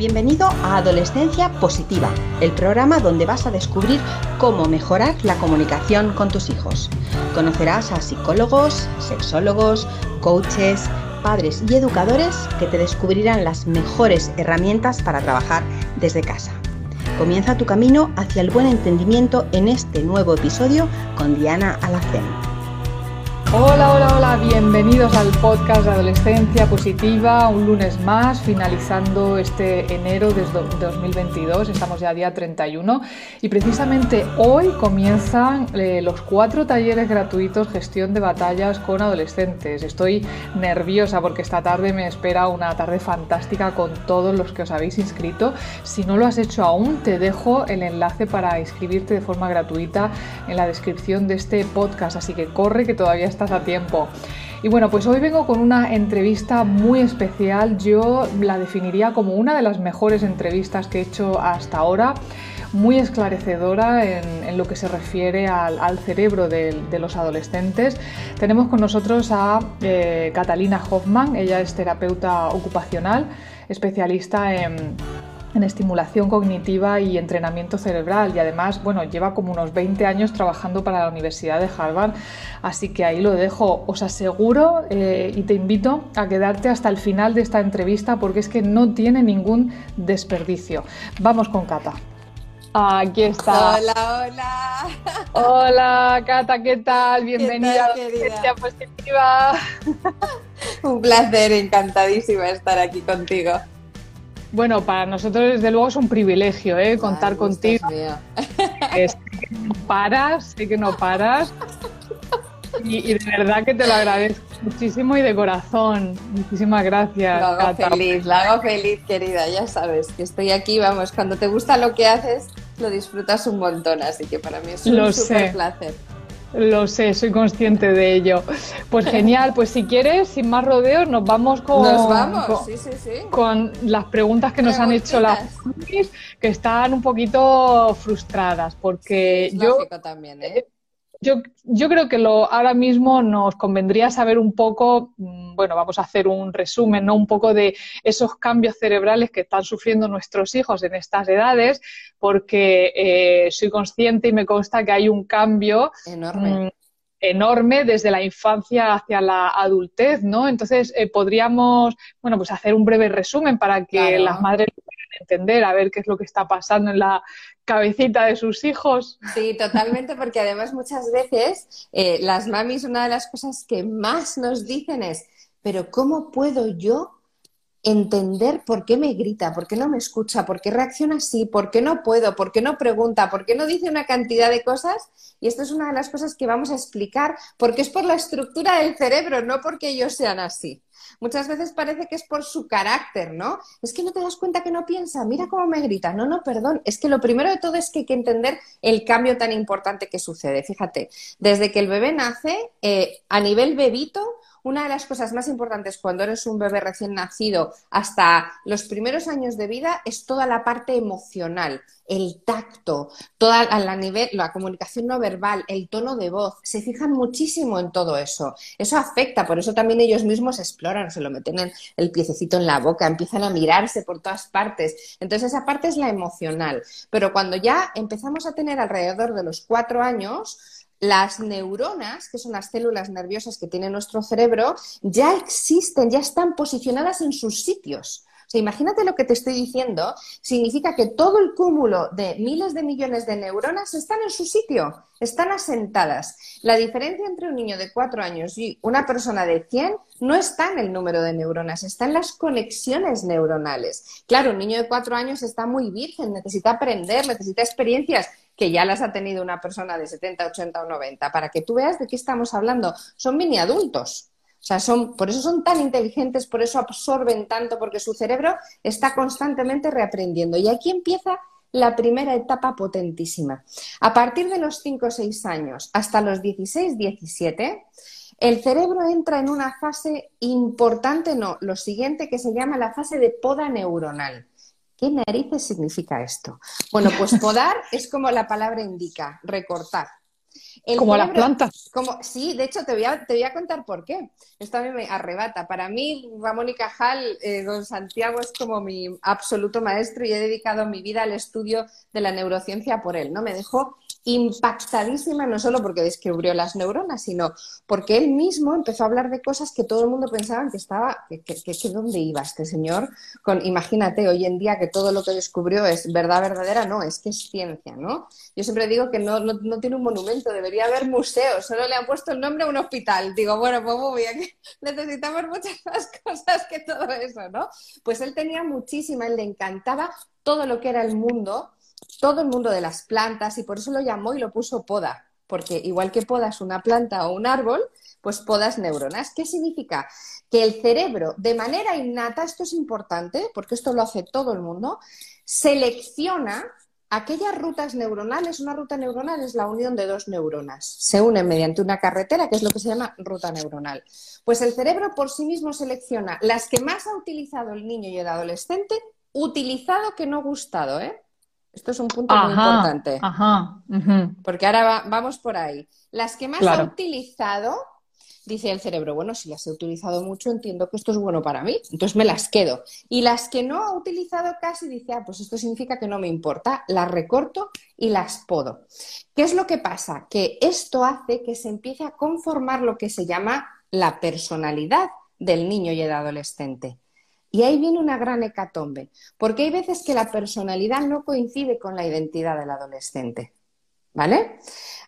Bienvenido a Adolescencia Positiva, el programa donde vas a descubrir cómo mejorar la comunicación con tus hijos. Conocerás a psicólogos, sexólogos, coaches, padres y educadores que te descubrirán las mejores herramientas para trabajar desde casa. Comienza tu camino hacia el buen entendimiento en este nuevo episodio con Diana Alacén. Hola, hola, hola, bienvenidos al podcast de Adolescencia Positiva, un lunes más, finalizando este enero de 2022, estamos ya día 31 y precisamente hoy comienzan eh, los cuatro talleres gratuitos gestión de batallas con adolescentes. Estoy nerviosa porque esta tarde me espera una tarde fantástica con todos los que os habéis inscrito. Si no lo has hecho aún, te dejo el enlace para inscribirte de forma gratuita en la descripción de este podcast, así que corre que todavía está a tiempo. Y bueno, pues hoy vengo con una entrevista muy especial. Yo la definiría como una de las mejores entrevistas que he hecho hasta ahora, muy esclarecedora en, lo que se refiere al, cerebro de, los adolescentes. Tenemos con nosotros a eh, Catalina Hoffman, ella es terapeuta ocupacional, especialista en en estimulación cognitiva y entrenamiento cerebral y además, bueno, lleva como unos 20 años trabajando para la Universidad de Harvard, así que ahí lo dejo. Os aseguro eh, y te invito a quedarte hasta el final de esta entrevista porque es que no tiene ningún desperdicio. Vamos con Cata. Aquí está. Hola, hola. Hola, Cata, ¿qué tal? Bienvenida a Positiva. Un placer, encantadísima estar aquí contigo. Bueno, para nosotros desde luego es un privilegio ¿eh? contar contigo. Es que no paras, sé que no paras. Y, de verdad que te lo agradezco muchísimo y de corazón. Muchísimas gracias. Lo hago feliz, lo hago feliz, querida. Ya sabes que estoy aquí, vamos, cuando te gusta lo que haces, lo disfrutas un montón, así que para mí es un súper placer. Lo sé, soy consciente de ello. Pues genial, pues si quieres, sin más rodeos, nos vamos con, nos vamos. Sí, sí, sí. con las preguntas que nos han hecho las que están un poquito frustradas, porque yo también, ¿eh? Yo, yo, creo que lo, ahora mismo nos convendría saber un poco, mm, bueno, vamos a hacer un resumen, ¿no? Un poco de esos cambios cerebrales que están sufriendo nuestros hijos en estas edades, porque eh, soy consciente y me consta que hay un cambio enorme. Enorme desde la infancia hacia la adultez, ¿no? Entonces, eh, podríamos, bueno, pues hacer un breve resumen para que las madres entender, a ver qué es lo que está pasando en la cabecita de sus hijos. Sí, totalmente, porque además muchas veces eh, las mamis, una de las cosas que más nos dicen es, pero ¿cómo puedo yo entender por qué me grita, por qué no me escucha, por qué reacciona así, por qué no puedo, por qué no pregunta, por qué no dice una cantidad de cosas. Y esto es una de las cosas que vamos a explicar, porque es por la estructura del cerebro, no porque ellos sean así. Muchas veces parece que es por su carácter, ¿no? Es que no te das cuenta que no piensa, mira cómo me grita. No, no, perdón. Es que lo primero de todo es que hay que entender el cambio tan importante que sucede. Fíjate, desde que el bebé nace, eh, a nivel bebito, una de las cosas más importantes cuando eres un bebé recién nacido hasta los primeros años de vida es toda la parte emocional, el tacto, toda la, nivel, la comunicación no verbal, el tono de voz. Se fijan muchísimo en todo eso. Eso afecta, por eso también ellos mismos exploran, se lo meten en el piececito en la boca, empiezan a mirarse por todas partes. Entonces esa parte es la emocional. Pero cuando ya empezamos a tener alrededor de los cuatro años, las neuronas, que son las células nerviosas que tiene nuestro cerebro, ya existen, ya están posicionadas en sus sitios. Imagínate lo que te estoy diciendo, significa que todo el cúmulo de miles de millones de neuronas están en su sitio, están asentadas. La diferencia entre un niño de cuatro años y una persona de 100 no está en el número de neuronas, está en las conexiones neuronales. Claro, un niño de cuatro años está muy virgen, necesita aprender, necesita experiencias que ya las ha tenido una persona de 70, 80 o 90, para que tú veas de qué estamos hablando. Son mini adultos. O sea, son, por eso son tan inteligentes, por eso absorben tanto, porque su cerebro está constantemente reaprendiendo. Y aquí empieza la primera etapa potentísima. A partir de los 5 o 6 años hasta los 16, 17, el cerebro entra en una fase importante, no, lo siguiente que se llama la fase de poda neuronal. ¿Qué narices significa esto? Bueno, pues podar es como la palabra indica, recortar. Como las plantas. Como, sí, de hecho te voy, a, te voy a contar por qué. Esto a mí me arrebata. Para mí, Ramón y Cajal, eh, don Santiago es como mi absoluto maestro y he dedicado mi vida al estudio de la neurociencia por él. ¿no? Me dejó impactadísima no solo porque descubrió las neuronas, sino porque él mismo empezó a hablar de cosas que todo el mundo pensaba que estaba, que, que, que dónde iba este señor. Con, imagínate hoy en día que todo lo que descubrió es verdad verdadera, no, es que es ciencia, ¿no? Yo siempre digo que no, no, tiene un monumento, debería haber museos, solo le han puesto el nombre a un hospital. Digo, bueno, pues muy bien, necesitamos muchas más cosas que todo eso, ¿no? Pues él tenía muchísima, él le encantaba todo lo que era el mundo todo el mundo de las plantas y por eso lo llamó y lo puso poda, porque igual que podas una planta o un árbol, pues podas neuronas. ¿Qué significa? Que el cerebro, de manera innata, esto es importante, porque esto lo hace todo el mundo, selecciona aquellas rutas neuronales. Una ruta neuronal es la unión de dos neuronas. Se unen mediante una carretera, que es lo que se llama ruta neuronal. Pues el cerebro por sí mismo selecciona las que más ha utilizado el niño y el adolescente, utilizado que no gustado, ¿eh? Esto es un punto muy importante. Ajá, Porque ahora vamos por ahí. Las que más ha utilizado, dice el cerebro, bueno, si las he utilizado mucho, entiendo que esto es bueno para mí, entonces me las quedo. Y las que no ha utilizado casi, dice, ah, pues esto significa que no me importa, las recorto y las podo. ¿Qué es lo que pasa? Que esto hace que se empiece a conformar lo que se llama la personalidad del niño y el adolescente. Y ahí viene una gran hecatombe, porque hay veces que la personalidad no coincide con la identidad del adolescente. ¿Vale?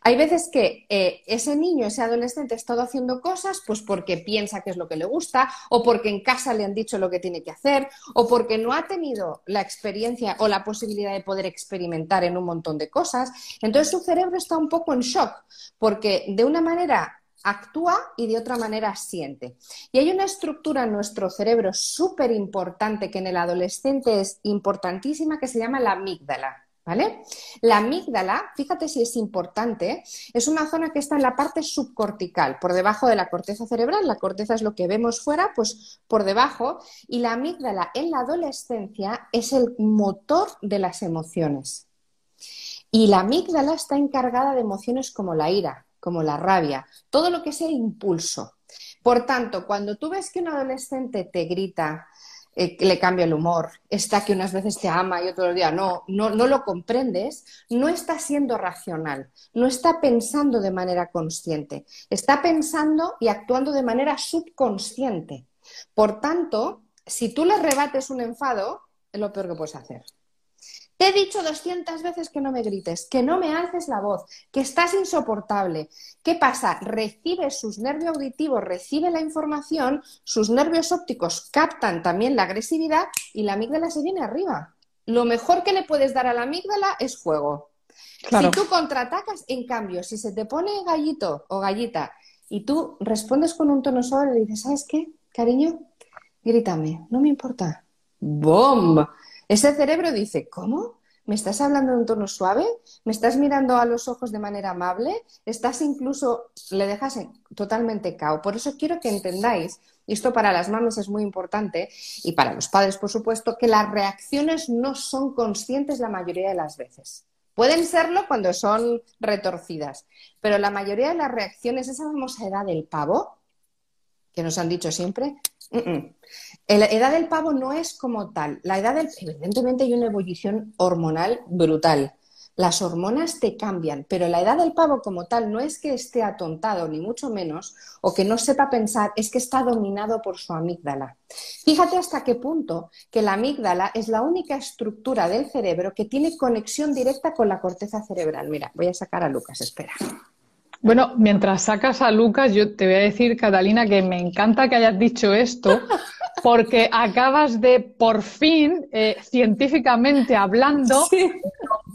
Hay veces que eh, ese niño, ese adolescente ha estado haciendo cosas pues porque piensa que es lo que le gusta, o porque en casa le han dicho lo que tiene que hacer, o porque no ha tenido la experiencia o la posibilidad de poder experimentar en un montón de cosas. Entonces su cerebro está un poco en shock, porque de una manera actúa y de otra manera siente. Y hay una estructura en nuestro cerebro súper importante que en el adolescente es importantísima que se llama la amígdala. ¿Vale? La amígdala, fíjate si es importante, es una zona que está en la parte subcortical, por debajo de la corteza cerebral. La corteza es lo que vemos fuera, pues por debajo. Y la amígdala en la adolescencia es el motor de las emociones. Y la amígdala está encargada de emociones como la ira, como la rabia, todo lo que sea impulso. Por tanto, cuando tú ves que un adolescente te grita, eh, le cambia el humor, está que unas veces te ama y otros días no, no, no lo comprendes, no está siendo racional, no está pensando de manera consciente, está pensando y actuando de manera subconsciente. Por tanto, si tú le rebates un enfado, es lo peor que puedes hacer. Te he dicho 200 veces que no me grites, que no me alces la voz, que estás insoportable. ¿Qué pasa? Recibe sus nervios auditivos, recibe la información, sus nervios ópticos captan también la agresividad y la amígdala se viene arriba. Lo mejor que le puedes dar a la amígdala es fuego. Si tú contraatacas, en cambio, si se te pone gallito o gallita y tú respondes con un tono suave, le dices, ¿sabes qué, cariño? Grítame, no me importa. ¡Bom! Ese cerebro dice, ¿cómo? ¿Me estás hablando en un tono suave? ¿Me estás mirando a los ojos de manera amable? ¿Estás incluso, le dejas totalmente cao? Por eso quiero que entendáis, y esto para las manos es muy importante, y para los padres, por supuesto, que las reacciones no son conscientes la mayoría de las veces. Pueden serlo cuando son retorcidas, pero la mayoría de las reacciones, esa famosa edad del pavo, que nos han dicho siempre, la edad del pavo no es como tal. La edad del... Evidentemente hay una ebullición hormonal brutal. Las hormonas te cambian, pero la edad del pavo como tal no es que esté atontado, ni mucho menos, o que no sepa pensar, es que está dominado por su amígdala. Fíjate hasta qué punto que la amígdala es la única estructura del cerebro que tiene conexión directa con la corteza cerebral. Mira, voy a sacar a Lucas, espera. Bueno, mientras sacas a Lucas, yo te voy a decir, Catalina, que me encanta que hayas dicho esto, porque acabas de, por fin, eh, científicamente hablando,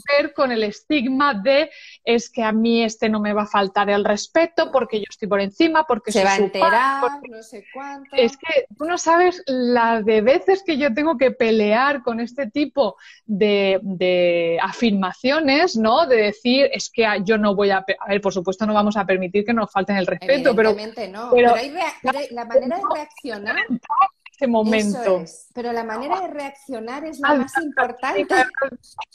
romper con el estigma de es que a mí este no me va a faltar el respeto porque yo estoy por encima, porque se va a enterar, no sé cuánto. Es que tú no sabes la de veces que yo tengo que pelear con este tipo de, afirmaciones, ¿no? De decir, es que yo no voy a... A ver, por supuesto no vamos a permitir que nos falten el respeto, pero... No. pero, hay la manera de reaccionar ese momento. Pero la manera de reaccionar es la más importante.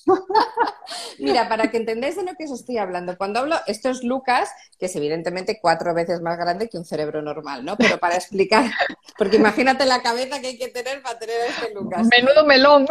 Mira, para que entendáis de lo que os estoy hablando, cuando hablo, esto es Lucas, que es evidentemente cuatro veces más grande que un cerebro normal, ¿no? Pero para explicar, porque imagínate la cabeza que hay que tener para tener a este Lucas. Menudo melón.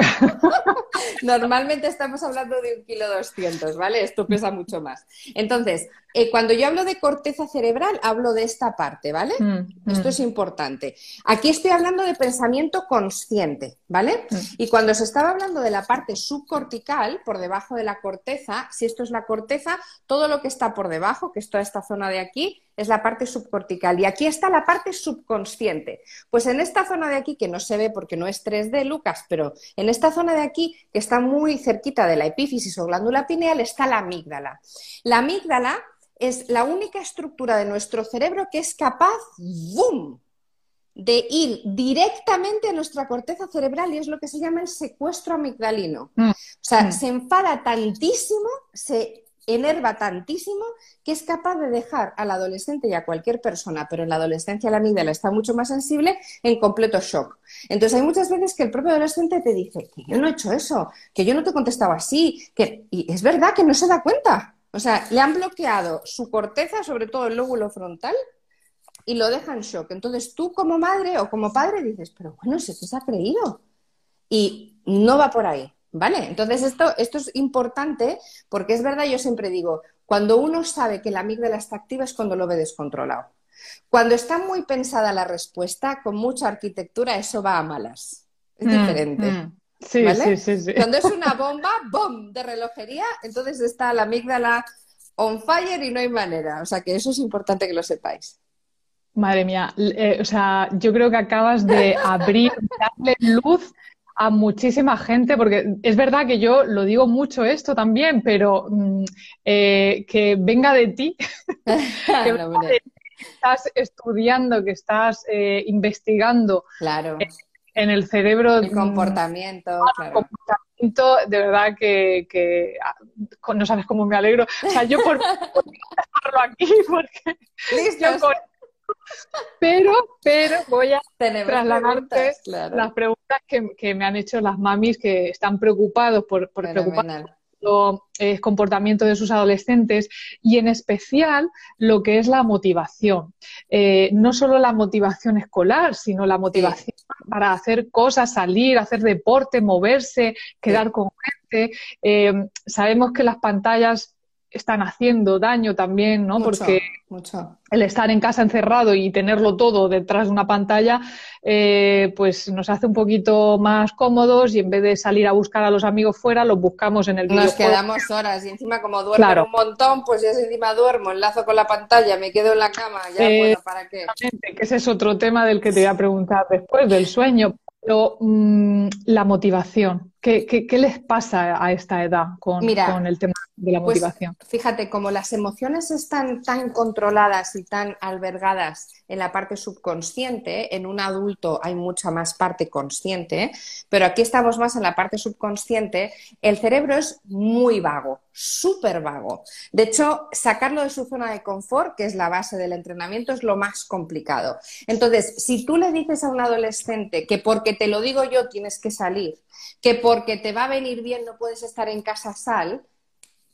Normalmente estamos hablando de un kilo doscientos, ¿vale? Esto pesa mucho más. Entonces, eh, cuando yo hablo de corteza cerebral, hablo de esta parte, ¿vale? Mm, Esto mm. es importante. Aquí estoy hablando de pensamiento consciente, ¿vale? Mm. Y cuando se estaba hablando de la parte subcortical, por debajo de la corteza, si esto es la corteza, todo lo que está por debajo, que es toda esta zona de aquí, es la parte subcortical. Y aquí está la parte subconsciente. Pues en esta zona de aquí, que no se ve porque no es 3D, Lucas, pero en esta zona de aquí, que está muy cerquita de la epífisis o glándula pineal, está la amígdala. La amígdala es la única estructura de nuestro cerebro que es capaz, ¡boom!, de ir directamente a nuestra corteza cerebral y es lo que se llama el secuestro amigdalino. Mm. O sea, mm. se enfada tantísimo, se enerva tantísimo que es capaz de dejar al adolescente y a cualquier persona, pero en la adolescencia la amígdala está mucho más sensible, en completo shock. Entonces hay muchas veces que el propio adolescente te dice que yo no he hecho eso, que yo no te he contestado así, que y es verdad que no se da cuenta. O sea, le han bloqueado su corteza, sobre todo el lóbulo frontal, y lo deja en shock. Entonces tú como madre o como padre dices, pero bueno, se te ha creído. Y no va por ahí, ¿vale? Entonces esto, esto es importante porque es verdad, yo siempre digo, cuando uno sabe que la amígdala está activa es cuando lo ve descontrolado. Cuando está muy pensada la respuesta, con mucha arquitectura, eso va a malas. Es mm, diferente. Mm. Sí, sí, sí, Cuando es una bomba, ¡bom! de relojería, entonces está la amígdala on fire y no hay manera. O sea que eso es importante que lo sepáis. Madre mía, eh, o sea, yo creo que acabas de abrir, darle luz a muchísima gente, porque es verdad que yo lo digo mucho esto también, pero mm, eh, que venga de ti, que, estás estudiando, que estás eh, investigando. Claro en el cerebro. El comportamiento. claro. comportamiento, de verdad que, ah, no sabes cómo me alegro. O sea, yo por, dejarlo aquí, porque pero, pero voy a trasladarte las preguntas que, me han hecho las mamis que están preocupados por, por el comportamiento de sus adolescentes y en especial lo que es la motivación. Eh, no solo la motivación escolar, sino la motivación para hacer cosas, salir, hacer deporte, moverse, quedar con gente. Eh, sabemos que las pantallas están haciendo daño también, ¿no? Porque el estar en casa encerrado y tenerlo todo detrás de una pantalla, eh, pues nos hace un poquito más cómodos y en vez de salir a buscar a los amigos fuera, los buscamos en el Nos quedamos horas y encima como duermo un montón, pues ya encima duermo, enlazo con la pantalla, me quedo en la cama, ya eh, bueno, ¿para qué? Que ese es otro tema del que te voy a preguntar después, del sueño. Pero mm, la motivación, ¿qué, ¿qué, les pasa a esta edad con, con el tema de la pues, motivación? fíjate, como las emociones están tan controladas y tan albergadas en la parte subconsciente, en un adulto hay mucha más parte consciente, pero aquí estamos más en la parte subconsciente, el cerebro es muy vago, súper vago. De hecho, sacarlo de su zona de confort, que es la base del entrenamiento, es lo más complicado. Entonces, si tú le dices a un adolescente que porque te lo digo yo tienes que salir, que porque te va a venir bien no puedes estar en casa sal,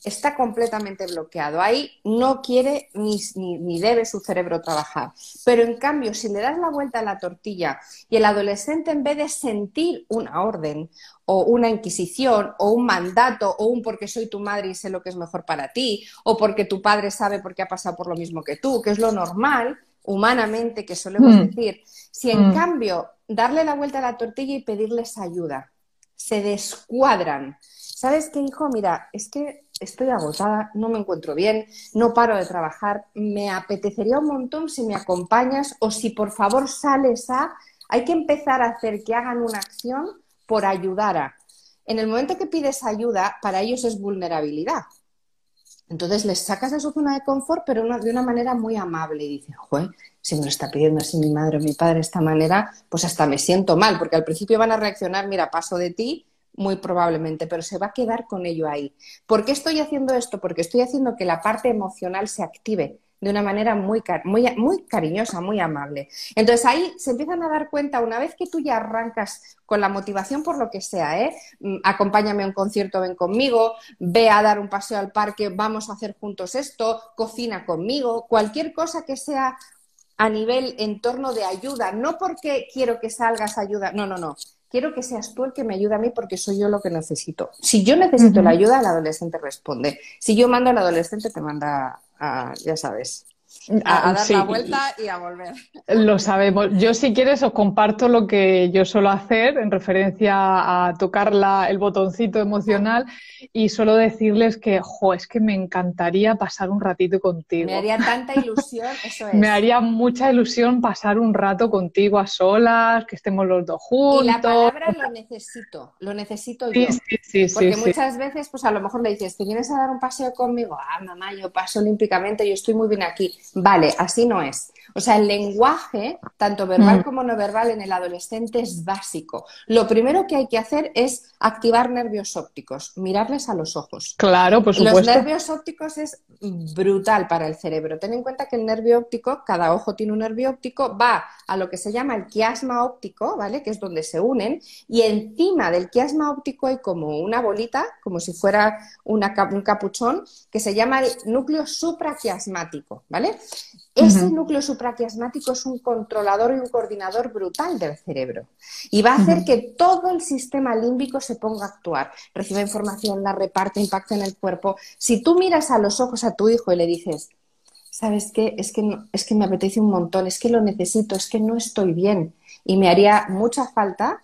está completamente bloqueado. Ahí no quiere ni, ni, debe su cerebro trabajar. Pero en cambio, si le das la vuelta a la tortilla y el adolescente en vez de sentir una orden o una inquisición o un mandato o un porque soy tu madre y sé lo que es mejor para ti o porque tu padre sabe por qué ha pasado por lo mismo que tú, que es lo normal humanamente que solemos mm. decir, si en mm. cambio darle la vuelta a la tortilla y pedirles ayuda, se descuadran. ¿Sabes qué, hijo? Mira, es que estoy agotada, no me encuentro bien, no paro de trabajar, me apetecería un montón si me acompañas o si por favor sales a... Hay que empezar a hacer que hagan una acción por ayudar a... En el momento que pides ayuda, para ellos es vulnerabilidad. Entonces les sacas de su zona de confort, pero de una manera muy amable. Y dicen, joder, si me lo está pidiendo así mi madre o mi padre de esta manera, pues hasta me siento mal, porque al principio van a reaccionar, mira, paso de ti muy probablemente, pero se va a quedar con ello ahí. ¿Por qué estoy haciendo esto? Porque estoy haciendo que la parte emocional se active, de una manera muy, muy, muy cariñosa, muy amable. Entonces ahí se empiezan a dar cuenta, una vez que tú ya arrancas con la motivación por lo que sea, ¿eh? Mm, acompáñame a un concierto, ven conmigo, ve a dar un paseo al parque, vamos a hacer juntos esto, cocina conmigo, cualquier cosa que sea a nivel entorno de ayuda, no porque quiero que salgas ayuda, no, no, no. Quiero que seas tú el que me ayude a mí porque soy yo lo que necesito. Si yo necesito la ayuda, el adolescente responde. Si yo mando al adolescente, te manda a, ya sabes, a, dar la vuelta y a volver. Lo sabemos. Yo, si quieres, os comparto lo que yo suelo hacer en referencia a tocar el botoncito emocional y suelo decirles que, jo, es que me encantaría pasar un ratito contigo. Me haría tanta ilusión, eso es. me haría mucha ilusión pasar un rato contigo a solas, que estemos los dos juntos. Y la palabra lo necesito, lo necesito yo. Sí, sí, sí. Porque muchas veces, pues a lo mejor le dices, ¿te vienes a dar un paseo conmigo? Ah, mamá, yo paso olímpicamente, yo estoy muy bien aquí Vale, así no es. O sea, el lenguaje, tanto verbal mm. como no verbal, en el adolescente es básico. Lo primero que hay que hacer es activar nervios ópticos, mirarles a los ojos. Claro, por supuesto. Los nervios ópticos es brutal para el cerebro. Ten en cuenta que el nervio óptico, cada ojo tiene un nervio óptico, va a lo que se llama el quiasma óptico, ¿vale? Que es donde se unen, y encima del quiasma óptico hay como una bolita, como si fuera un capuchón, que se llama el núcleo supraquiasmático, ¿vale? Ese núcleo supraquiasmático es un controlador y un coordinador brutal del cerebro y va a hacer que todo el sistema límbico se ponga a actuar, reciba información, la reparte, impacta en el cuerpo. Si tú miras a los ojos a tu hijo y le dices, ¿sabes qué? Es que, es que me apetece un montón, es que lo necesito, es que no estoy bien y me haría mucha falta,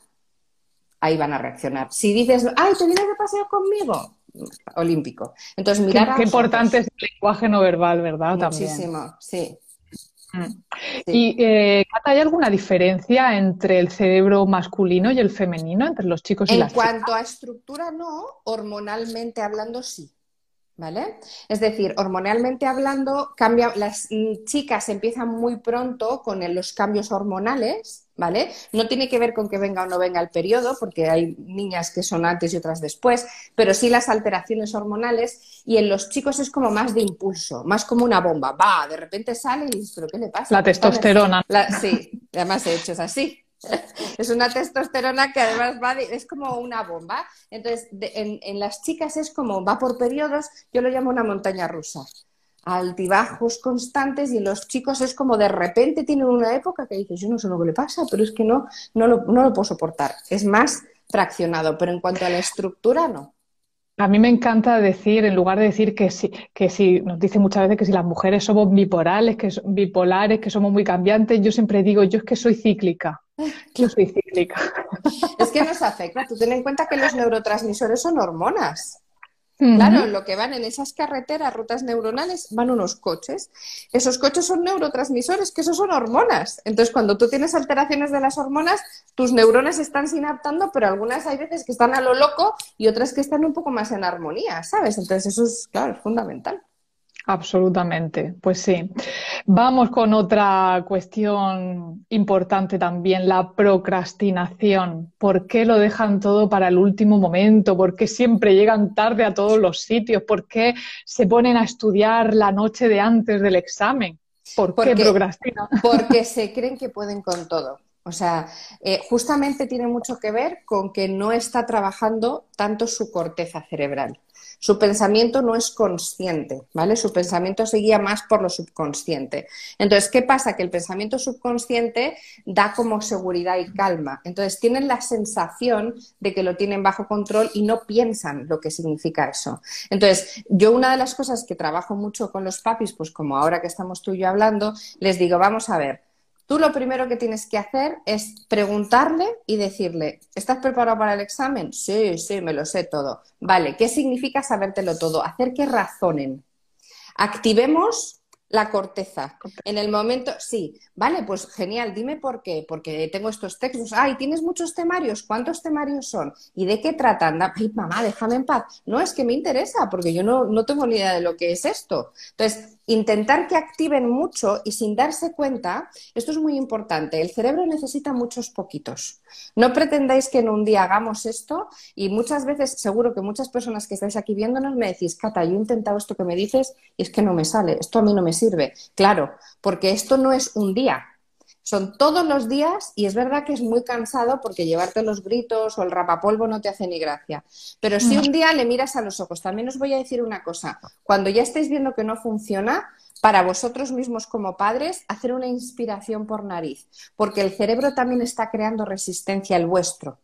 ahí van a reaccionar. Si dices, ay, ¿te vienes de paseo conmigo? Olímpico. Entonces, mirar Qué, importante es el lenguaje no verbal, ¿verdad? Muchísimo, sí. Mm. Y, eh, ¿hay alguna diferencia entre el cerebro masculino y el femenino, entre los chicos y en las chicas? En cuanto a estructura, no, hormonalmente hablando, sí. ¿Vale? Es decir, hormonalmente hablando, cambia, las chicas empiezan muy pronto con los cambios hormonales, ¿vale? No tiene que ver con que venga o no venga el periodo, porque hay niñas que son antes y otras después, pero sí las alteraciones hormonales y en los chicos es como más de impulso, más como una bomba. Va, de repente sale y dices, ¿pero qué le pasa? La testosterona. sí, además de hecho es así. es una testosterona que además va es como una bomba. Entonces, en, las chicas es como va por periodos, yo lo llamo una montaña rusa. Altibajos constantes y en los chicos es como de repente tienen una época que dices, yo no sé lo que le pasa, pero es que no, no, lo, no lo puedo soportar. Es más traccionado, pero en cuanto a la estructura, no. A mí me encanta decir, en lugar de decir que si, que si nos dicen muchas veces que si las mujeres somos bipolares, que bipolares, que somos muy cambiantes, yo siempre digo, yo es que soy cíclica. Yo soy cíclica. Es que nos afecta. Tú ten en cuenta que los neurotransmisores son hormonas. Claro, lo que van en esas carreteras, rutas neuronales, van unos coches. Esos coches son neurotransmisores, que esos son hormonas. Entonces, cuando tú tienes alteraciones de las hormonas, tus neuronas están sinaptando, pero algunas hay veces que están a lo loco y otras que están un poco más en armonía, ¿sabes? Entonces, eso es, claro, es fundamental. Absolutamente, pues sí. Vamos con otra cuestión importante también, la procrastinación. ¿Por qué lo dejan todo para el último momento? ¿Por qué siempre llegan tarde a todos los sitios? ¿Por qué se ponen a estudiar la noche de antes del examen? ¿Por qué procrastinan? Porque se creen que pueden con todo. O sea, eh, justamente tiene mucho que ver con que no está trabajando tanto su corteza cerebral. Su pensamiento no es consciente, ¿vale? Su pensamiento se guía más por lo subconsciente. Entonces, ¿qué pasa? Que el pensamiento subconsciente da como seguridad y calma. Entonces, tienen la sensación de que lo tienen bajo control y no piensan lo que significa eso. Entonces, yo una de las cosas que trabajo mucho con los papis, pues como ahora que estamos tú y yo hablando, les digo, vamos a ver, Tú lo primero que tienes que hacer es preguntarle y decirle, ¿estás preparado para el examen? Sí, sí, me lo sé todo. Vale, ¿qué significa sabértelo todo? Hacer que razonen. Activemos la corteza. En el momento, sí, vale, pues genial, dime por qué, porque tengo estos textos. Ay, ¿tienes muchos temarios? ¿Cuántos temarios son? ¿Y de qué tratan? Ay, mamá, déjame en paz. No, es que me interesa, porque yo no, no tengo ni idea de lo que es esto. Entonces, intentar que activen mucho y sin darse cuenta, esto es muy importante, el cerebro necesita muchos poquitos. No pretendáis que en un día hagamos esto y muchas veces, seguro que muchas personas que estáis aquí viéndonos me decís, Cata, yo he intentado esto que me dices y es que no me sale, esto a mí no me sirve. Claro, porque esto no es un día, son todos los días y es verdad que es muy cansado porque llevarte los gritos o el rapapolvo no te hace ni gracia. Pero si un día le miras a los ojos, también os voy a decir una cosa, cuando ya estéis viendo que no funciona, para vosotros mismos como padres, hacer una inspiración por nariz, porque el cerebro también está creando resistencia al vuestro.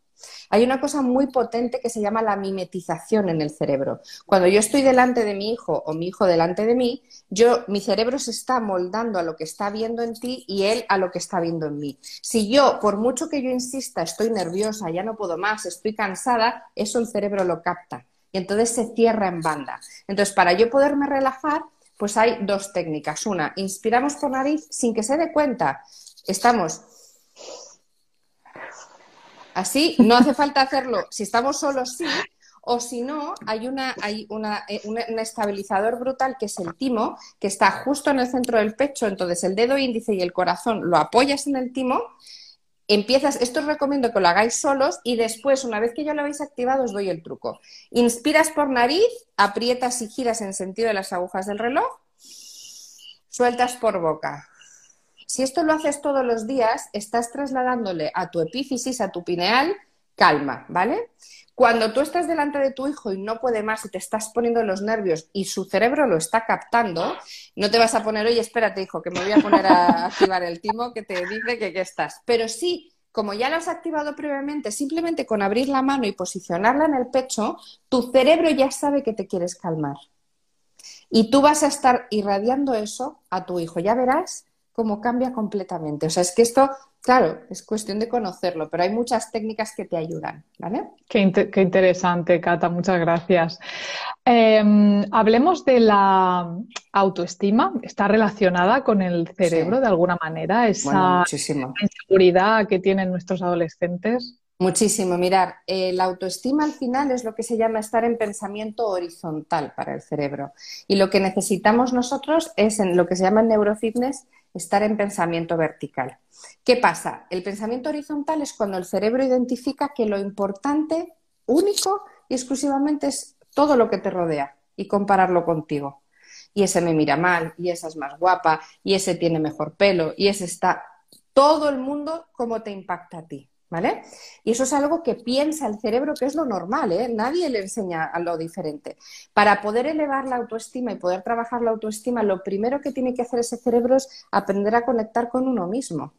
Hay una cosa muy potente que se llama la mimetización en el cerebro. Cuando yo estoy delante de mi hijo o mi hijo delante de mí, yo, mi cerebro se está moldando a lo que está viendo en ti y él a lo que está viendo en mí. Si yo, por mucho que yo insista, estoy nerviosa, ya no puedo más, estoy cansada, eso el cerebro lo capta y entonces se cierra en banda. Entonces, para yo poderme relajar, pues hay dos técnicas. Una, inspiramos por nariz sin que se dé cuenta. Estamos Así, no hace falta hacerlo. Si estamos solos, sí. O si no, hay, una, hay una, eh, un, estabilizador brutal que es el timo, que está justo en el centro del pecho. Entonces, el dedo índice y el corazón lo apoyas en el timo. Empiezas, esto os recomiendo que lo hagáis solos y después, una vez que ya lo habéis activado, os doy el truco. Inspiras por nariz, aprietas y giras en sentido de las agujas del reloj, sueltas por boca. Si esto lo haces todos los días, estás trasladándole a tu epífisis, a tu pineal, calma, ¿vale? Cuando tú estás delante de tu hijo y no puede más y te estás poniendo los nervios y su cerebro lo está captando, no te vas a poner, oye, espérate, hijo, que me voy a poner a activar el timo que te dice que, que estás. Pero sí, como ya lo has activado previamente, simplemente con abrir la mano y posicionarla en el pecho, tu cerebro ya sabe que te quieres calmar. Y tú vas a estar irradiando eso a tu hijo. Ya verás cómo cambia completamente. O sea, es que esto, claro, es cuestión de conocerlo, pero hay muchas técnicas que te ayudan, ¿vale? Qué, interesante, Cata, muchas gracias. Em, hablemos de la autoestima. ¿Está relacionada con el cerebro de alguna manera? Esa inseguridad que tienen nuestros adolescentes. Muchísimo. Mirar, eh, la autoestima al final es lo que se llama estar en pensamiento horizontal para el cerebro. Y lo que necesitamos nosotros es en lo que se llama neurofitness estar en pensamiento vertical. ¿Qué pasa? El pensamiento horizontal es cuando el cerebro identifica que lo importante, único y exclusivamente es todo lo que te rodea y compararlo contigo. Y ese me mira mal, y esa es más guapa, y ese tiene mejor pelo, y ese está todo el mundo como te impacta a ti. ¿Vale? Y eso es algo que piensa el cerebro que es lo normal, ¿eh? Nadie le enseña a lo diferente. Para poder elevar la autoestima y poder trabajar la autoestima, lo primero que tiene que hacer ese cerebro es aprender a conectar con uno mismo.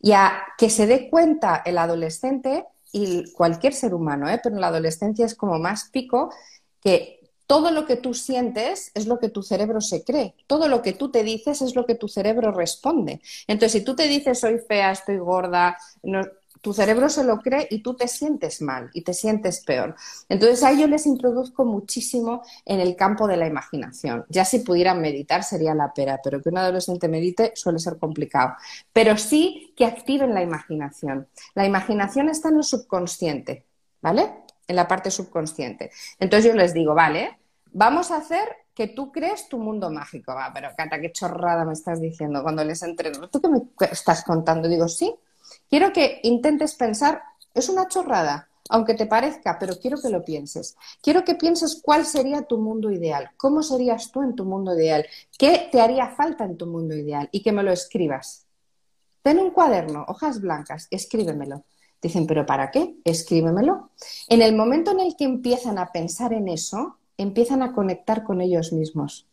Y a que se dé cuenta el adolescente y cualquier ser humano, ¿eh? pero en la adolescencia es como más pico, que todo lo que tú sientes es lo que tu cerebro se cree. Todo lo que tú te dices es lo que tu cerebro responde. Entonces, si tú te dices soy fea, estoy gorda, no, tu cerebro se lo cree y tú te sientes mal y te sientes peor. Entonces a ellos les introduzco muchísimo en el campo de la imaginación. Ya si pudieran meditar sería la pera, pero que un adolescente medite suele ser complicado. Pero sí que activen la imaginación. La imaginación está en el subconsciente, ¿vale? En la parte subconsciente. Entonces yo les digo, vale, vamos a hacer que tú crees tu mundo mágico. Va, pero Cata, qué chorrada me estás diciendo cuando les entreno. ¿Tú qué me estás contando? Digo, sí, Quiero que intentes pensar, es una chorrada, aunque te parezca, pero quiero que lo pienses. Quiero que pienses cuál sería tu mundo ideal, cómo serías tú en tu mundo ideal, qué te haría falta en tu mundo ideal y que me lo escribas. Ten un cuaderno, hojas blancas, escríbemelo. Dicen, ¿pero para qué? Escríbemelo. En el momento en el que empiezan a pensar en eso, empiezan a conectar con ellos mismos.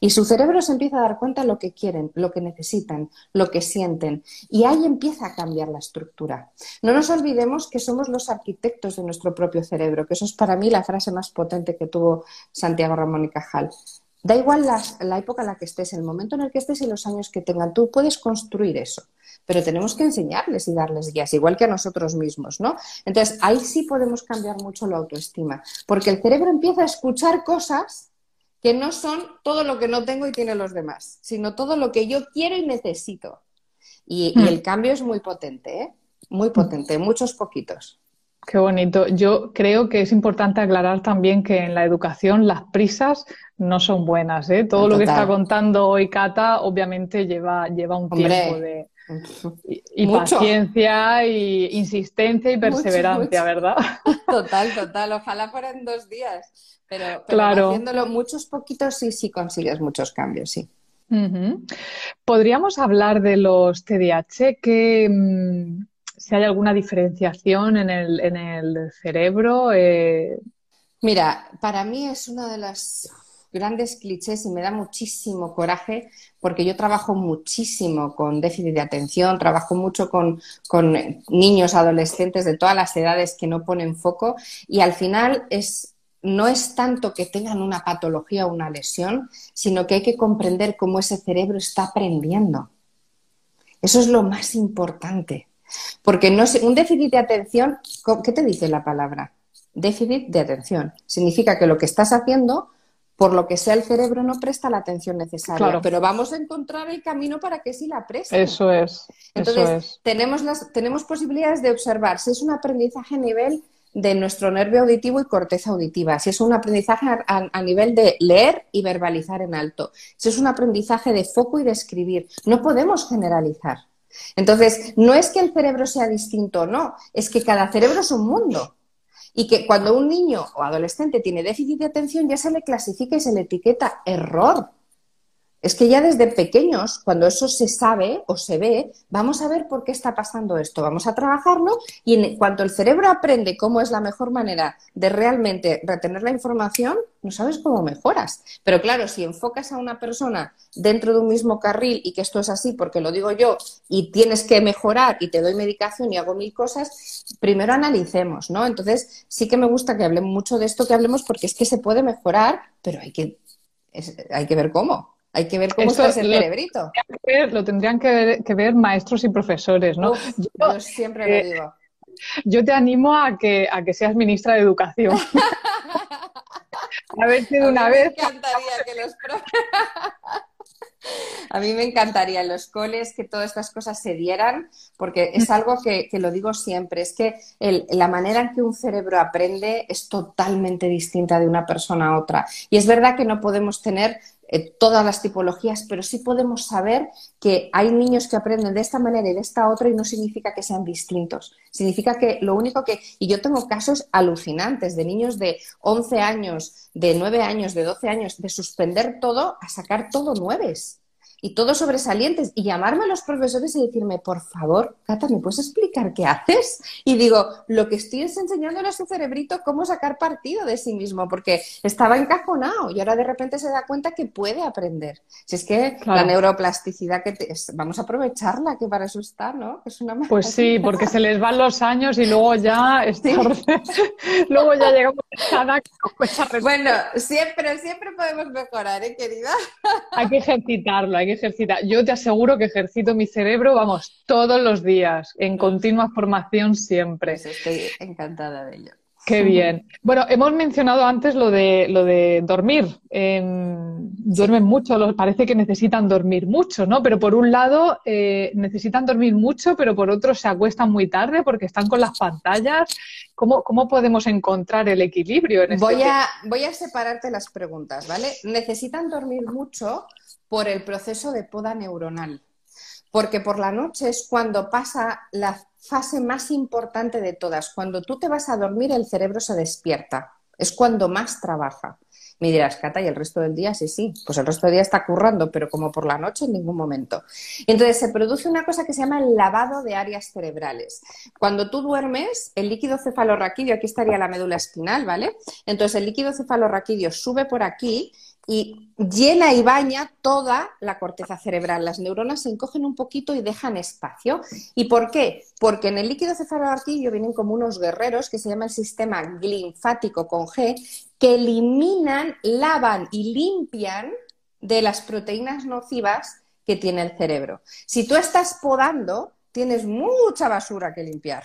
Y su cerebro se empieza a dar cuenta de lo que quieren, lo que necesitan, lo que sienten. Y ahí empieza a cambiar la estructura. No nos olvidemos que somos los arquitectos de nuestro propio cerebro, que eso es para mí la frase más potente que tuvo Santiago Ramón y Cajal. Da igual la época en la que estés, el momento en el que estés y los años que tengan, tú puedes construir eso pero tenemos que enseñarles y darles guías, igual que a nosotros mismos, ¿no? Entonces, ahí sí podemos cambiar mucho la autoestima, porque el cerebro empieza a escuchar cosas que no son todo lo que no tengo y tienen los demás, sino todo lo que yo quiero y necesito. Y, hmm. el cambio es muy potente, ¿eh? muy potente, muchos poquitos. Qué bonito. Yo creo que es importante aclarar también que en la educación las prisas no son buenas. ¿eh? Todo lo que está contando hoy Cata obviamente lleva, lleva un tiempo de y, paciencia, y insistencia y perseverancia, ¿verdad? Total, total. Ojalá fueran dos días. Pero, claro. haciéndolo muchos poquitos sí, sí consigues muchos cambios, sí. Podríamos hablar de los TDAH, que mm, si hay alguna diferenciación en el, en el cerebro. Eh, Mira, para mí es una de las grandes clichés y me da muchísimo coraje porque yo trabajo muchísimo con déficit de atención, trabajo mucho con, con niños, adolescentes de todas las edades que no ponen foco y al final es no es tanto que tengan una patología o una lesión, sino que hay que comprender cómo ese cerebro está aprendiendo. Eso es lo más importante. Porque no un déficit de atención, ¿qué te dice la palabra? Déficit de atención. Significa que lo que estás haciendo, por lo que sea el cerebro, no presta la atención necesaria. Pero vamos a encontrar el camino para que sí la preste. Eso es. Entonces, Tenemos, las, tenemos posibilidades de observar si es un aprendizaje a nivel de nuestro nervio auditivo y corteza auditiva, si es un aprendizaje a, nivel de leer y verbalizar en alto, si es un aprendizaje de foco y de escribir. No podemos generalizar. Entonces, no es que el cerebro sea distinto, no, es que cada cerebro es un mundo. Y que cuando un niño o adolescente tiene déficit de atención ya se le clasifica y se le etiqueta error. Es que ya desde pequeños, cuando eso se sabe o se ve, vamos a ver por qué está pasando esto, vamos a trabajarlo y en cuanto el cerebro aprende cómo es la mejor manera de realmente retener la información, no sabes cómo mejoras. Pero claro, si enfocas a una persona dentro de un mismo carril y que esto es así porque lo digo yo y tienes que mejorar y te doy medicación y hago mil cosas, primero analicemos, ¿no? Entonces sí que me gusta que hablemos mucho de esto que hablemos porque es que se puede mejorar, pero hay que, hay que ver cómo. Hay que ver cómo está ese cerebrito. lo tendrían que ver, maestros y profesores, ¿no? yo, siempre lo eh, digo. Yo te animo a que, a que seas ministra de Educación. a ver si de una vez. Me encantaría que los A mí me encantaría en los coles que todas estas cosas se dieran, porque es algo que, lo digo siempre, es que la manera en que un cerebro aprende es totalmente distinta de una persona a otra. Y es verdad que no podemos tener eh, todas las tipologías, pero sí podemos saber que hay niños que aprenden de esta manera y de esta otra y no significa que sean distintos. Significa que lo único que... Y yo tengo casos alucinantes de niños de 11 años, de 9 años, de 12 años, de suspender todo a sacar todo nueves y todos sobresalientes y llamarme a los profesores y decirme, por favor, Cata, ¿me puedes explicar qué haces? Y digo, lo que estoy es enseñándole a su cerebrito cómo sacar partido de sí mismo, porque estaba encajonado y ahora de repente se da cuenta que puede aprender. Si es que la neuroplasticidad que vamos a aprovecharla, que para eso está, ¿no? Es una Pues sí, porque se les van los años y luego ya luego ya llegamos a Bueno, siempre, siempre podemos mejorar, ¿eh, querida? Hay que ejercitarlo, hay ejercita. Yo te aseguro que ejercito mi cerebro, vamos, todos los días, en continua formación siempre. Pues estoy encantada de ello. Qué bien. Bueno, hemos mencionado antes lo de, lo de dormir. Em, duermen mucho, parece que necesitan dormir mucho, ¿no? Pero por un lado eh, necesitan dormir mucho, pero por otro se acuestan muy tarde porque están con las pantallas. ¿Cómo, cómo podemos encontrar el equilibrio en este voy a, voy a separarte las preguntas, ¿vale? Necesitan dormir mucho por el proceso de poda neuronal. Porque por la noche es cuando pasa la fase más importante de todas. Cuando tú te vas a dormir, el cerebro se despierta. Es cuando más trabaja. Me dirás, Cata, ¿y el resto del día? Sí, sí, pues el resto del día está currando, pero como por la noche en ningún momento. Entonces se produce una cosa que se llama el lavado de áreas cerebrales. Cuando tú duermes, el líquido cefalorraquídeo, aquí estaría la médula espinal, ¿vale? Entonces el líquido cefalorraquídeo sube por aquí y llena y baña toda la corteza cerebral. Las neuronas se encogen un poquito y dejan espacio. ¿Y por qué? Porque en el líquido cefalorraquídeo vienen como unos guerreros que se llama el sistema linfático con G, que eliminan, lavan y limpian de las proteínas nocivas que tiene el cerebro. Si tú estás podando, tienes mucha basura que limpiar.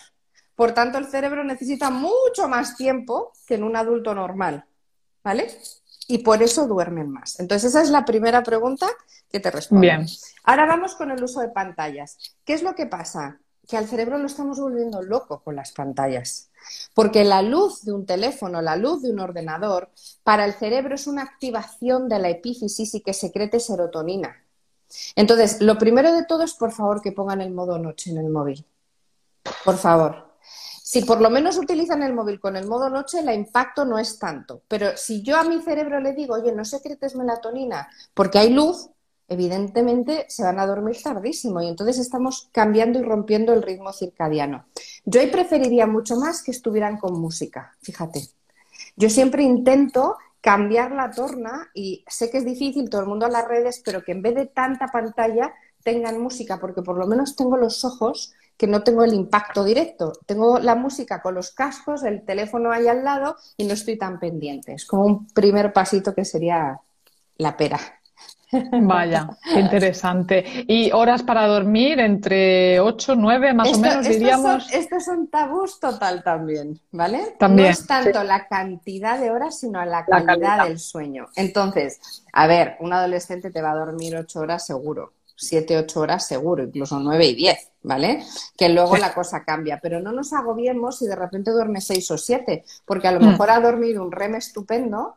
Por tanto, el cerebro necesita mucho más tiempo que en un adulto normal. ¿Vale? Y por eso duermen más. Entonces, esa es la primera pregunta que te respondo. Bien. Ahora vamos con el uso de pantallas. ¿Qué es lo que pasa? que al cerebro lo estamos volviendo loco con las pantallas. Porque la luz de un teléfono, la luz de un ordenador, para el cerebro es una activación de la epífisis y que secrete serotonina. Entonces, lo primero de todo es, por favor, que pongan el modo noche en el móvil. Por favor. Si por lo menos utilizan el móvil con el modo noche, el impacto no es tanto. Pero si yo a mi cerebro le digo, oye, no secretes melatonina porque hay luz, evidentemente se van a dormir tardísimo y entonces estamos cambiando y rompiendo el ritmo circadiano. Yo ahí preferiría mucho más que estuvieran con música, fíjate. Yo siempre intento cambiar la torna y sé que es difícil, todo el mundo a las redes, pero que en vez de tanta pantalla tengan música, porque por lo menos tengo los ojos que no tengo el impacto directo. Tengo la música con los cascos, el teléfono ahí al lado y no estoy tan pendiente. Es como un primer pasito que sería la pera. Vaya, qué interesante. ¿Y horas para dormir? ¿Entre 8, 9 más o menos diríamos? estos son tabús total también, ¿vale? También, no es tanto la cantidad de horas, sino la calidad, del sueño. Entonces, a ver, un adolescente te va a dormir 8 horas seguro, 7, 8 horas seguro, incluso 9 y 10, ¿vale? Que luego la cosa cambia, pero no nos agobiemos si de repente duerme 6 o 7, porque a lo mm. mejor ha dormido un REM estupendo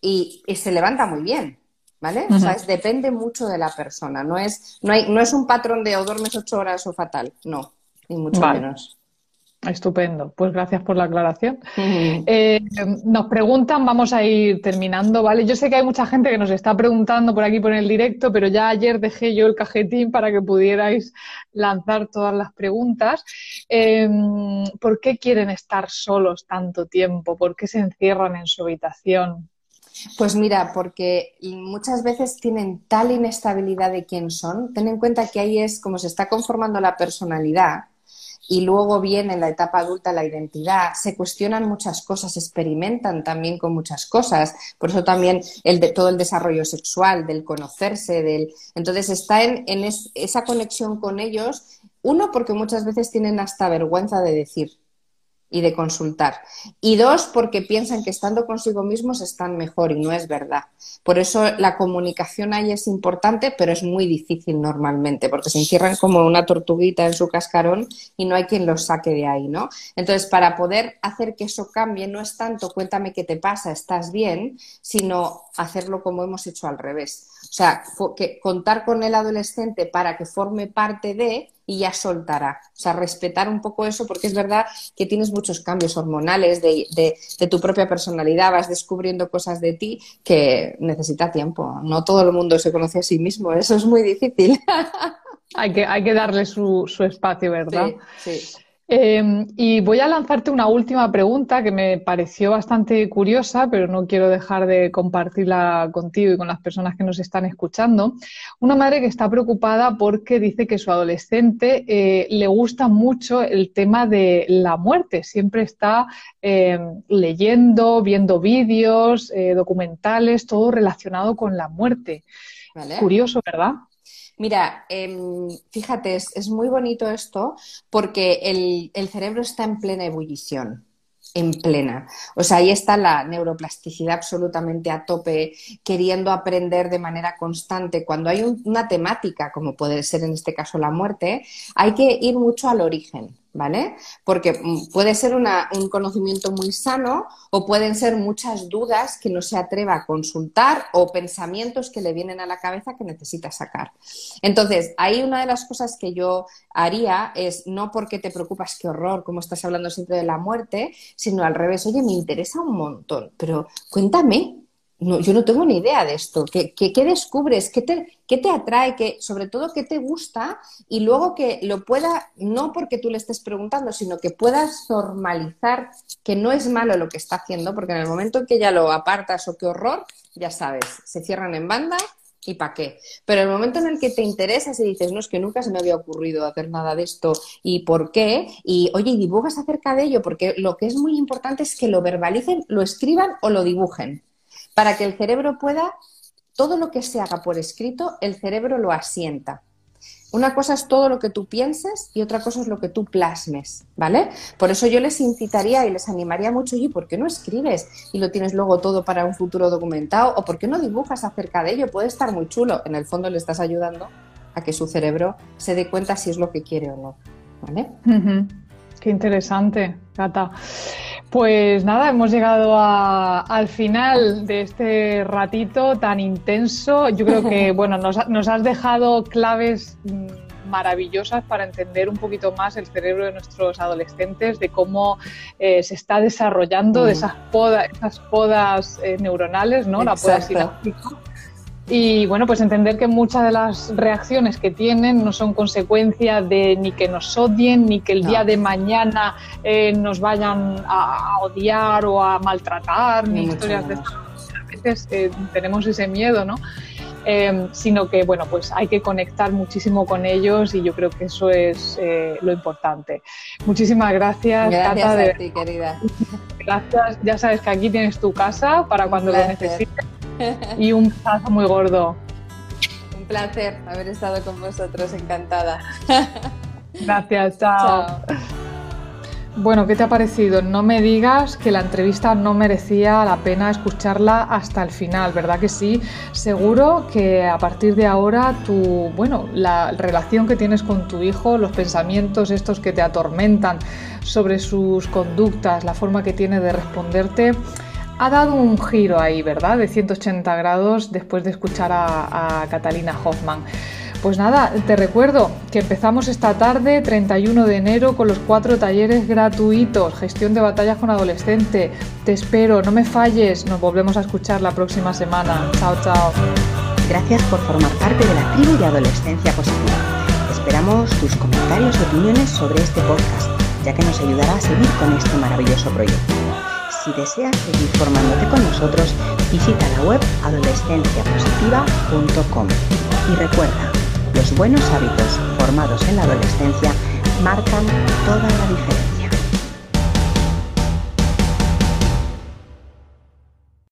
y se levanta muy bien, ¿vale? O sea, depende mucho de la persona. No es, no, hay, no es un patrón de o duermes ocho horas o fatal. No, ni mucho menos. Estupendo, pues gracias por la aclaración. Eh, nos preguntan, vamos a ir terminando, ¿vale? Yo sé que hay mucha gente que nos está preguntando por aquí por el directo, pero ya ayer dejé yo el cajetín para que pudierais lanzar todas las preguntas. Em, ¿Por qué quieren estar solos tanto tiempo? ¿Por qué se encierran en su habitación? Pues mira, porque muchas veces tienen tal inestabilidad de quién son. Ten en cuenta que ahí es como se está conformando la personalidad y luego viene en la etapa adulta la identidad, se cuestionan muchas cosas, experimentan también con muchas cosas. Por eso también el de, todo el desarrollo sexual, del conocerse, del... Entonces está en, en esa conexión con ellos, uno porque muchas veces tienen hasta vergüenza de decir y de consultar. Y dos, porque piensan que estando consigo mismos están mejor y no es verdad. Por eso la comunicación ahí es importante, pero es muy difícil normalmente, porque se encierran como una tortuguita en su cascarón y no hay quien los saque de ahí, ¿no? Entonces, para poder hacer que eso cambie, no es tanto cuéntame qué te pasa, estás bien, sino hacerlo como hemos hecho al revés. O sea, que contar con el adolescente para que forme parte de y ya soltará. O sea, respetar un poco eso porque es verdad que tienes muchos cambios hormonales de, de, tu propia personalidad, vas descubriendo cosas de ti que necesita tiempo. No todo el mundo se conoce a sí mismo, eso es muy difícil. hay, que, hay que darle su, su espacio, ¿verdad? Sí, sí. Em, y voy a lanzarte una última pregunta que me pareció bastante curiosa, pero no quiero dejar de compartirla contigo y con las personas que nos están escuchando. Una madre que está preocupada porque dice que su adolescente eh, le gusta mucho el tema de la muerte. Siempre está em, leyendo, viendo vídeos, eh, documentales, todo relacionado con la muerte. Curioso, ¿verdad? Mira, em, fíjate, es, muy bonito esto porque el, cerebro está en plena ebullición en plena. O sea, ahí está la neuroplasticidad absolutamente a tope, queriendo aprender de manera constante. Cuando hay una temática, como puede ser en este caso la muerte, hay que ir mucho al origen. ¿Vale? Porque mm, puede ser un conocimiento muy sano o pueden ser muchas dudas que no se atreva a consultar o pensamientos que le vienen a la cabeza que necesita sacar. Entonces, ahí una de las cosas que yo haría es no porque te preocupas, qué horror, como estás hablando siempre de la muerte, sino al revés, oye, me interesa un montón, pero cuéntame, no, yo no tengo ni idea de esto. ¿Qué, descubres? ¿Qué te, ¿Qué te, atrae? ¿Qué, sobre todo, ¿qué te gusta? Y luego que lo pueda, no porque tú le estés preguntando, sino que puedas normalizar que no es malo lo que está haciendo, porque en el momento en que ya lo apartas o qué horror, ya sabes, se cierran en banda y para qué. Pero el momento en el que te interesas y dices, no, es que nunca se me había ocurrido hacer nada de esto y por qué, y oye, y dibujas acerca de ello, porque lo que es muy importante es que lo verbalicen, lo escriban o lo dibujen para que el cerebro pueda, todo lo que se haga por escrito, el cerebro lo asienta. Una cosa es todo lo que tú pienses y otra cosa es lo que tú plasmes, ¿vale? Por eso yo les incitaría y les animaría mucho, y ¿por qué no escribes y lo tienes luego todo para un futuro documentado? ¿O por qué no dibujas acerca de ello? Puede estar muy chulo. En el fondo le estás ayudando a que su cerebro se dé cuenta si es lo que quiere o no. ¿vale? Qué interesante, Cata. Pues nada, hemos llegado al final de este ratito tan intenso. Yo creo que, bueno, nos, has dejado claves mm, maravillosas para entender un poquito más el cerebro de nuestros adolescentes, de cómo eh, se está desarrollando de mm. esas, esas podas eh, neuronales, ¿no? La poda sináptica y bueno, pues entender que muchas de las reacciones que tienen no son consecuencia de ni que nos odien, ni que el día de mañana eh, nos vayan a, odiar o a maltratar, ni, historias de estas. A veces eh, tenemos ese miedo, ¿no? Em, sino que bueno, pues hay que conectar muchísimo con ellos y yo creo que eso es eh, lo importante. Muchísimas gracias, gracias a ti, querida. Gracias, ya sabes que aquí tienes tu casa para cuando lo necesites y un besazo muy gordo. Un placer haber estado con vosotros, encantada. Gracias, chao. Bueno, ¿qué te ha parecido? No me digas que la entrevista no merecía la pena escucharla hasta el final, ¿verdad que sí? Seguro que a partir de ahora tu, bueno, la relación que tienes con tu hijo, los pensamientos estos que te atormentan sobre sus conductas, la forma que tiene de responderte, ha dado un giro ahí, ¿verdad? De 180 grados después de escuchar a, Catalina Hoffman. Pues nada, te recuerdo que empezamos esta tarde, 31 de enero, con los cuatro talleres gratuitos, gestión de batallas con adolescente. Te espero, no me falles, nos volvemos a escuchar la próxima semana. Chao, chao. Gracias por formar parte de la tribu de Adolescencia Positiva. Esperamos tus comentarios y opiniones sobre este podcast, ya que nos ayudará a seguir con este maravilloso proyecto. Si deseas seguir formándote con nosotros, visita la web adolescenciapositiva.com. Y recuerda, los buenos hábitos formados en la adolescencia marcan toda la diferencia.